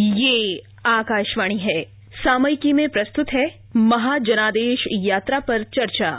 ये आकाशवाणी है। सामयिकी में प्रस्तुत है महाजनादेश यात्रा पर चर्चा।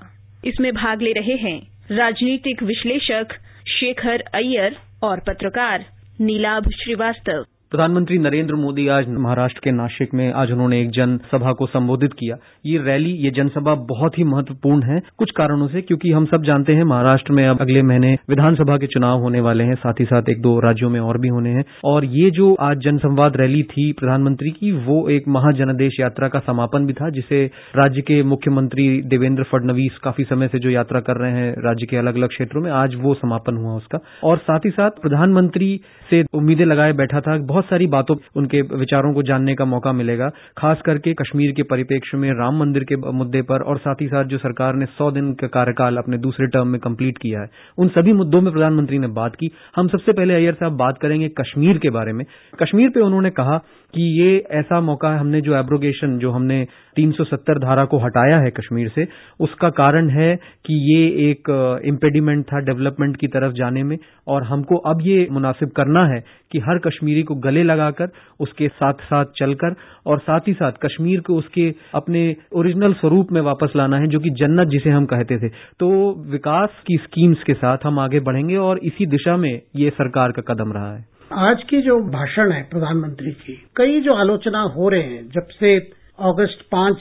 इसमें भाग ले रहे हैं राजनीतिक विश्लेषक शेखर अय्यर और पत्रकार नीलाभ श्रीवास्तव। प्रधानमंत्री नरेंद्र मोदी आज महाराष्ट्र के नासिक में, आज उन्होंने एक जनसभा को संबोधित किया। ये रैली, ये जनसभा बहुत ही महत्वपूर्ण है, कुछ कारणों से, क्योंकि हम सब जानते हैं महाराष्ट्र में अब अगले महीने विधानसभा के चुनाव होने वाले हैं, साथ ही साथ एक दो राज्यों में और भी होने हैं। और ये जो आज जनसंवाद रैली थी प्रधानमंत्री की, वो एक महाजनादेश यात्रा का समापन भी था, जिसे राज्य के मुख्यमंत्री देवेंद्र फडणवीस काफ़ी समय से जो यात्रा कर रहे हैं, राज्य के अलग अलग क्षेत्रों में, आज वो समापन हुआ उसका। और साथ ही साथ प्रधानमंत्री से उम्मीदें लगाए बैठा था बहुत सारी बातों, उनके विचारों को जानने का मौका मिलेगा, खास करके कश्मीर के परिप्रेक्ष्य में राम मंदिर के मुद्दे पर और साथ ही साथ जो सरकार ने सौ दिन का कार्यकाल अपने दूसरे टर्म में कंप्लीट किया है। उन सभी मुद्दों में प्रधानमंत्री ने बात की। हम सबसे पहले अय्यर साहब बात करेंगे कश्मीर के बारे में। कश्मीर पे उन्होंने कहा कि ये ऐसा मौका है, हमने जो एब्रोगेशन जो हमने 370 धारा को हटाया है कश्मीर से, उसका कारण है कि ये एक इम्पेडिमेंट था डेवलपमेंट की तरफ़ जाने में और हमको अब ये मुनासिब करना है कि हर कश्मीरी को गले लगाकर उसके साथ साथ चलकर और साथ ही साथ कश्मीर को उसके अपने ओरिजिनल स्वरूप में वापस लाना है, जो कि जन्नत जिसे हम कहते थे। तो विकास की स्कीम्स के साथ हम आगे बढ़ेंगे और इसी दिशा में ये सरकार का कदम रहा है। आज की जो भाषण है प्रधानमंत्री की कई जो आलोचना हो रहे हैं, जब से अगस्त पाँच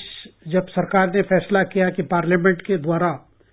जब सरकार ने फैसला किया कि पार्लियामेंट के द्वारा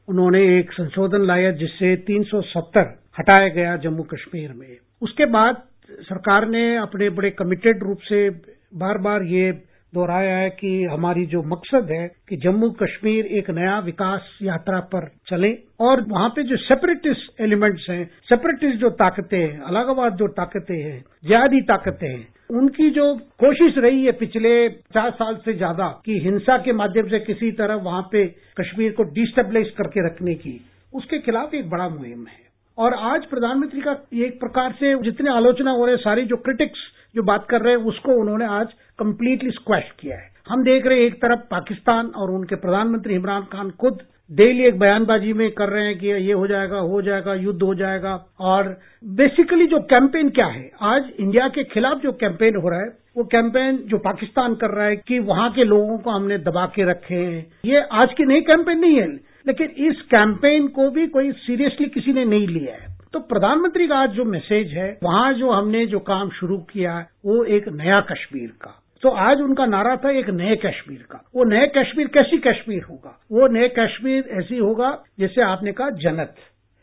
उन्होंने एक संशोधन लाया, जिससे 370 हटाया गया जम्मू कश्मीर में। उसके बाद सरकार ने अपने बड़े कमिटेड रूप से बार बार ये दोहराया है कि हमारी जो मकसद है कि जम्मू कश्मीर एक नया विकास यात्रा पर चले और वहाँ पे जो सेपरेटिस्ट एलिमेंट्स हैं सेपरेटिस्ट जो ताकतें हैं अलगावाद जो ताकतें हैं, जिहादी ताकतें हैं, उनकी जो कोशिश रही है पिछले चार साल से ज़्यादा कि हिंसा के माध्यम से किसी तरह वहाँ पे कश्मीर को डिस्टेबलाइज करके रखने की, उसके खिलाफ एक बड़ा मुहिम है। और आज प्रधानमंत्री का एक प्रकार से जितने आलोचना हो रहे हैं, सारी जो क्रिटिक्स जो बात कर रहे हैं, उसको उन्होंने आज कंप्लीटली स्क्वैश किया है। हम देख रहे हैं एक तरफ़ पाकिस्तान और उनके प्रधानमंत्री इमरान खान खुद डेली एक बयानबाजी में कर रहे हैं कि ये हो जाएगा हो जाएगा, युद्ध हो जाएगा। और बेसिकली जो कैंपेन क्या है, आज इंडिया के खिलाफ जो कैंपेन हो रहा है, वो कैंपेन जो पाकिस्तान कर रहा है कि वहाँ के लोगों को हमने दबा के रखे हैं। ये आज की नई कैंपेन नहीं है। लेकिन इस कैंपेन को भी कोई सीरियसली किसी ने नहीं लिया है। तो प्रधानमंत्री का आज जो मैसेज है, वहाँ जो हमने जो काम शुरू किया है वो एक नया कश्मीर का। तो आज उनका नारा था एक नए कश्मीर का। वो नए कश्मीर कैसी कश्मीर होगा? वो नए कश्मीर ऐसी होगा, जैसे आपने कहा, जन्नत।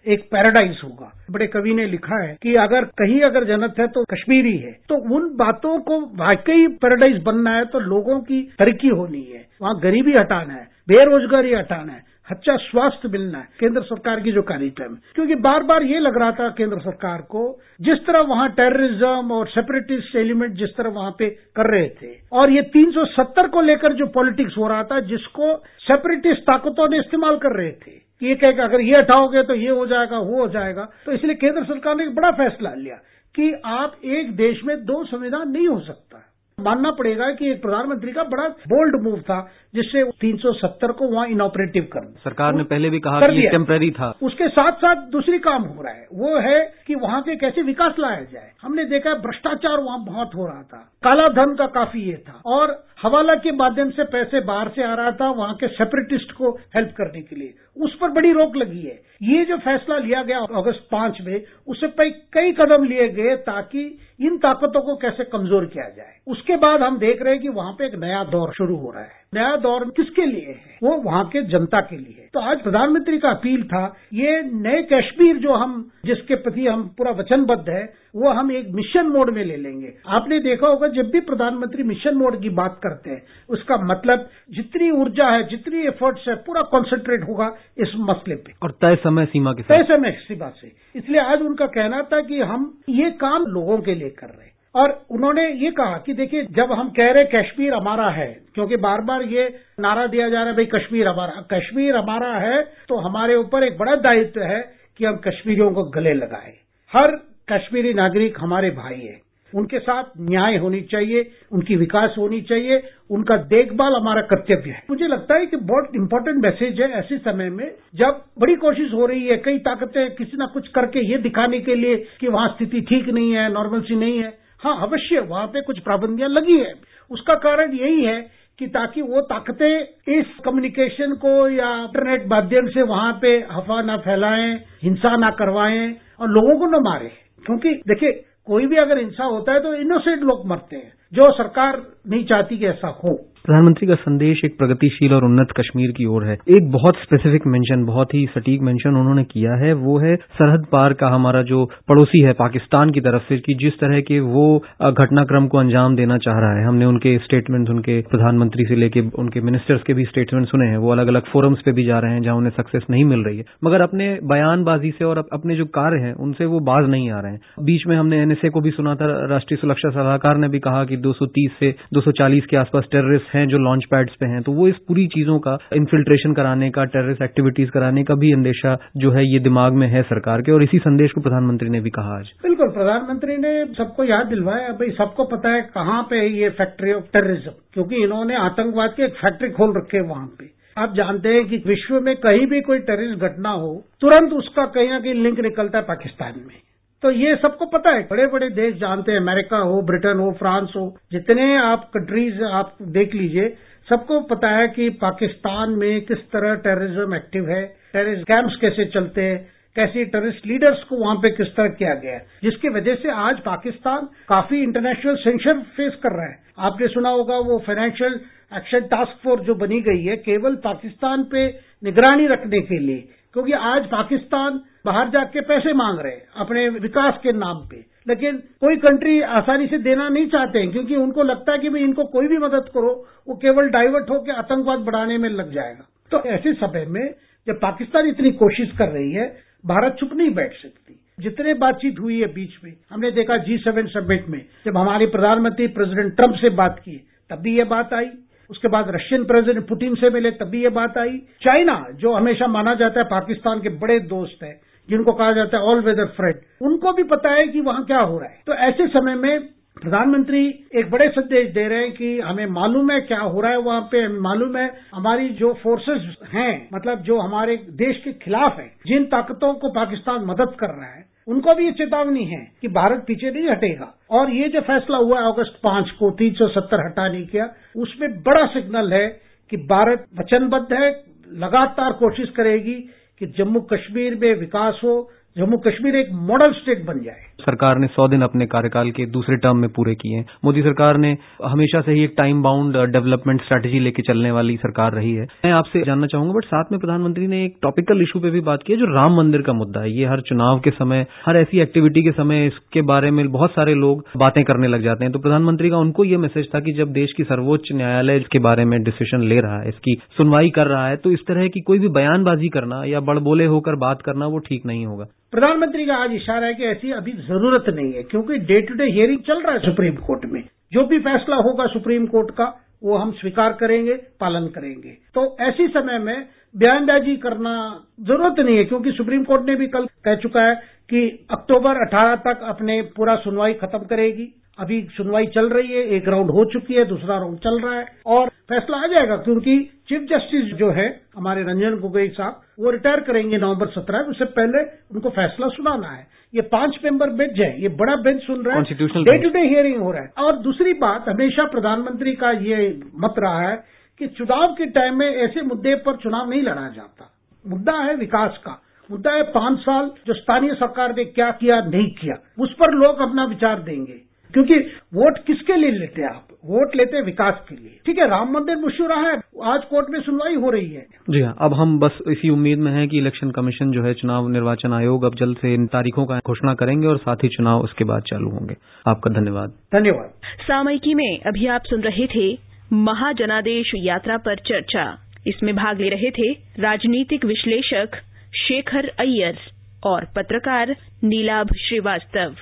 एक पैराडाइज होगा। बड़े कवि ने लिखा है कि अगर कहीं अगर जन्नत है तो कश्मीर ही। है तो उन बातों को वाकई पैराडाइज बनना है तो लोगों की तरक्की होनी है। वहाँ गरीबी हटाना है, बेरोजगारी हटाना है। अच्छा स्वास्थ्य मिलना है, केंद्र सरकार की जो कार्यक्रम है। क्योंकि बार बार ये लग रहा था केंद्र सरकार को, जिस तरह वहाँ टेररिज्म और सेपरेटिस्ट एलिमेंट जिस तरह वहाँ पे कर रहे थे, और ये 370 को लेकर जो पॉलिटिक्स हो रहा था, जिसको सेपरेटिस्ट ताकतों ने इस्तेमाल कर रहे थे कि ये कहेगा अगर ये हटाओगे तो ये हो जाएगा, वो हो जाएगा। तो इसलिए केंद्र सरकार ने एक बड़ा फैसला लिया कि आप एक देश में दो संविधान नहीं हो सकता। मानना पड़ेगा कि एक प्रधानमंत्री का बड़ा बोल्ड मूव था जिससे 370 को वहाँ इनऑपरेटिव कर सरकार ने पहले भी कहा कि टेम्पररी था। उसके साथ साथ दूसरी काम हो रहा है। वो है कि वहाँ के कैसे विकास लाया जाए। हमने देखा है भ्रष्टाचार वहाँ बहुत हो रहा था। काला धन का काफ़ी ये था। और हवाला के माध्यम से पैसे बाहर से आ रहा था वहाँ के सेपरेटिस्ट को हेल्प करने के लिए। उस पर बड़ी रोक लगी है। ये जो फैसला लिया गया अगस्त पाँच में उससे कई कदम लिए गए ताकि इन ताकतों को कैसे कमज़ोर किया जाए? उसके बाद हम देख रहे हैं कि वहाँ पर एक नया दौर शुरू हो रहा है। नया दौर किसके लिए है? वो वहाँ के जनता के लिए तो आज प्रधानमंत्री का अपील था ये नए कश्मीर जो हम जिसके प्रति हम पूरा वचनबद्ध है वो हम एक मिशन मोड में ले लेंगे। आपने देखा होगा जब भी प्रधानमंत्री मिशन मोड की बात करते हैं उसका मतलब जितनी ऊर्जा है जितनी एफर्ट्स है पूरा कॉन्सेंट्रेट होगा इस मसले पे। और तय समय सीमा के तय समय सीमा से। इसलिए आज उनका कहना था कि हम ये काम लोगों के लिए कर रहे हैं। और उन्होंने ये कहा कि देखिए, जब हम कह रहे कश्मीर हमारा है, क्योंकि बार बार ये नारा दिया जा रहा है, भाई, कश्मीर हमारा कश्मीर हमारा है तो हमारे ऊपर एक बड़ा दायित्व है कि हम कश्मीरियों को गले लगाए। हर कश्मीरी नागरिक हमारे भाई है। उनके साथ न्याय होनी चाहिए, उनकी विकास होनी चाहिए, उनका देखभाल हमारा कर्तव्य है। मुझे लगता है कि बहुत इंपॉर्टेंट मैसेज है ऐसे समय में, जब बड़ी कोशिश हो रही है, कई ताकतें किसी ना कुछ करके ये दिखाने के लिए कि वहाँ स्थिति ठीक नहीं है नॉर्मल सी नहीं है हाँ अवश्य, वहाँ पे कुछ पाबंदियाँ लगी है। उसका कारण यही है कि ताकि वो ताकतें इस कम्युनिकेशन को या इंटरनेट माध्यम से वहाँ पे हफा ना फैलाएँ, हिंसा ना करवाएँ और लोगों को न मारे। क्योंकि देखिए, कोई भी अगर हिंसा होता है तो इनोसेंट लोग मरते हैं। जो सरकार नहीं चाहती कि ऐसा हो। प्रधानमंत्री का संदेश एक प्रगतिशील और उन्नत कश्मीर की ओर है। एक बहुत स्पेसिफिक मेंशन बहुत ही सटीक मेंशन उन्होंने किया है, वो है सरहद पार का हमारा जो पड़ोसी है पाकिस्तान की तरफ़ से, कि जिस तरह के वो घटनाक्रम को अंजाम देना चाह रहा है। हमने उनके स्टेटमेंट उनके प्रधानमंत्री से लेके उनके मिनिस्टर्स के भी स्टेटमेंट सुने हैं। वो अलग अलग फोरम्स पे भी जा रहे हैं जहाँ उन्हें सक्सेस नहीं मिल रही है। मगर अपने बयानबाजी से और अपने जो कार्य हैं, उनसे वो बाज नहीं आ रहे हैं। बीच में हमने एनएसए को भी सुना था, राष्ट्रीय सुरक्षा सलाहकार ने भी कहा कि दो सौ तीस से दो सौ चालीस के आसपास टेररिस्ट हैं जो लॉन्च पैड्स पे हैं तो वो इस पूरी चीज़ों का इन्फिल्ट्रेशन कराने का टेररिस्ट एक्टिविटीज़ कराने का भी अंदेशा जो है ये दिमाग में है सरकार के, और इसी संदेश को प्रधानमंत्री ने भी कहा आज। बिल्कुल, प्रधानमंत्री ने सबको याद दिलवाया, भाई सबको पता है कहाँ पे है ये फैक्ट्री ऑफ़ टेररिज्म क्योंकि इन्होंने आतंकवाद की एक फैक्ट्री खोल रखी है वहाँ पे। आप जानते हैं कि विश्व में कहीं भी कोई टेररिस्ट घटना हो, तुरंत उसका कहीं ना कहीं लिंक निकलता है पाकिस्तान में। तो ये सबको पता है बड़े बड़े देश जानते हैं, अमेरिका हो, ब्रिटेन हो, फ्रांस हो, जितने आप कंट्रीज़ आप देख लीजिए, सबको पता है कि पाकिस्तान में किस तरह टेररिज्म एक्टिव है टेररिस्ट कैंप्स कैसे चलते हैं, कैसे टेररिस्ट लीडर्स को वहाँ पे किस तरह किया गया है, जिसकी वजह से आज पाकिस्तान काफ़ी इंटरनेशनल सेंशन फेस कर रहा है। आपने सुना होगा वो फाइनेंशियल एक्शन टास्क फोर्स जो बनी गई है, केवल पाकिस्तान पे निगरानी रखने के लिए, क्योंकि आज पाकिस्तान बाहर जाके पैसे मांग रहे हैं, अपने विकास के नाम पे। लेकिन कोई कंट्री आसानी से देना नहीं चाहते हैं, क्योंकि उनको लगता है कि भाई इनको कोई भी मदद करो, वो केवल डाइवर्ट होकर आतंकवाद बढ़ाने में लग जाएगा। तो ऐसे समय में जब पाकिस्तान इतनी कोशिश कर रही है, भारत चुप नहीं बैठ सकती। जितने बातचीत हुई है बीच में, हमने देखा जी सेवन समिट में, जब हमारे प्रधानमंत्री प्रेसिडेंट ट्रंप से बात की, तब भी ये बात आई। उसके बाद रशियन प्रेसिडेंट पुतिन से मिले, तब भी ये बात आई। चाइना, जो हमेशा माना जाता है पाकिस्तान के बड़े दोस्त है जिनको कहा जाता है ऑल वेदर फ्रेंड उनको भी पता है कि वहाँ क्या हो रहा है। तो ऐसे समय में प्रधानमंत्री एक बड़े संदेश दे रहे हैं कि हमें मालूम है क्या हो रहा है वहाँ पे मालूम है हमारी जो फोर्सेस हैं मतलब जो हमारे देश के खिलाफ है, जिन ताकतों को पाकिस्तान मदद कर रहा है, उनको भी ये चेतावनी है कि भारत पीछे नहीं हटेगा। और ये जो फैसला हुआ है अगस्त पाँच को तीन सौ सत्तर हटाने का उसमें बड़ा सिग्नल है कि भारत वचनबद्ध है, लगातार कोशिश करेगी कि जम्मू कश्मीर में विकास हो जम्मू कश्मीर एक मॉडल स्टेट बन जाए। सरकार ने सौ दिन अपने कार्यकाल के दूसरे टर्म में पूरे किए हैं। मोदी सरकार ने हमेशा से ही एक टाइम बाउंड डेवलपमेंट स्ट्रैटेजी लेके चलने वाली सरकार रही है। मैं आपसे जानना चाहूँगा बट साथ में प्रधानमंत्री ने एक टॉपिकल इशू पे भी बात की है, जो राम मंदिर का मुद्दा है। ये हर चुनाव के समय, हर ऐसी एक्टिविटी के समय इसके बारे में बहुत सारे लोग बातें करने लग जाते हैं। तो प्रधानमंत्री का उनको ये मैसेज था कि जब देश की सर्वोच्च न्यायालय इसके बारे में डिसीज़न ले रहा है, इसकी सुनवाई कर रहा है तो इस तरह की कोई भी बयानबाजी करना या बड़बोले होकर बात करना वो ठीक नहीं होगा। प्रधानमंत्री का आज इशारा है कि ऐसी अभी ज़रूरत नहीं है, क्योंकि डे टू डे हियरिंग चल रहा है सुप्रीम कोर्ट में। जो भी फैसला होगा सुप्रीम कोर्ट का, वो हम स्वीकार करेंगे, पालन करेंगे। तो ऐसी समय में बयानबाजी करना ज़रूरत नहीं है, क्योंकि सुप्रीम कोर्ट ने भी कल कह चुका है कि अक्टूबर 18 तक अपने पूरा सुनवाई खत्म करेगी। अभी सुनवाई चल रही है एक राउंड हो चुकी है दूसरा राउंड चल रहा है और फैसला आ जाएगा क्योंकि चीफ जस्टिस जो है हमारे रंजन गोगोई साहब वो रिटायर करेंगे नवंबर सत्रह उससे पहले उनको फैसला सुनाना है। ये पाँच मेंबर बेंच है ये बड़ा बेंच सुन रहा है। डे टू डे हियरिंग हो रहा है। और दूसरी बात हमेशा प्रधानमंत्री का ये मत रहा है कि चुनाव के टाइम में ऐसे मुद्दे पर चुनाव नहीं लड़ा जाता। मुद्दा है विकास का। मुद्दा है पाँच साल जो स्थानीय सरकार ने क्या किया नहीं किया। उस पर लोग अपना विचार देंगे। क्योंकि वोट किसके लिए लेते हैं आप? वोट लेते हैं विकास के लिए। ठीक है राम मंदिर मुश्यू रहा है आज कोर्ट में सुनवाई हो रही है। जी हाँ अब हम बस इसी उम्मीद में हैं कि इलेक्शन कमीशन जो है चुनाव निर्वाचन आयोग अब जल्द से इन तारीखों का घोषणा करेंगे और साथ ही चुनाव उसके बाद चालू होंगे। आपका धन्यवाद। धन्यवाद। सामयिकी में अभी आप सुन रहे थे महाजनादेश यात्रा पर चर्चा। इसमें भाग ले रहे थे राजनीतिक विश्लेषक शेखर अय्यर और पत्रकार नीलाभ श्रीवास्तव।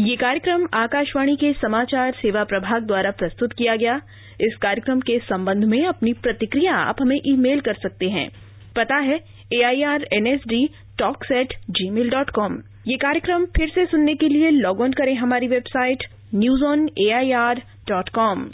ये कार्यक्रम आकाशवाणी के समाचार सेवा प्रभाग द्वारा प्रस्तुत किया गया। इस कार्यक्रम के संबंध में अपनी प्रतिक्रिया आप हमें ईमेल कर सकते हैं। पता है A I R N S D talks at gmail dot com ये कार्यक्रम फिर से सुनने के लिए लॉग ऑन करें हमारी website news on A I R dot com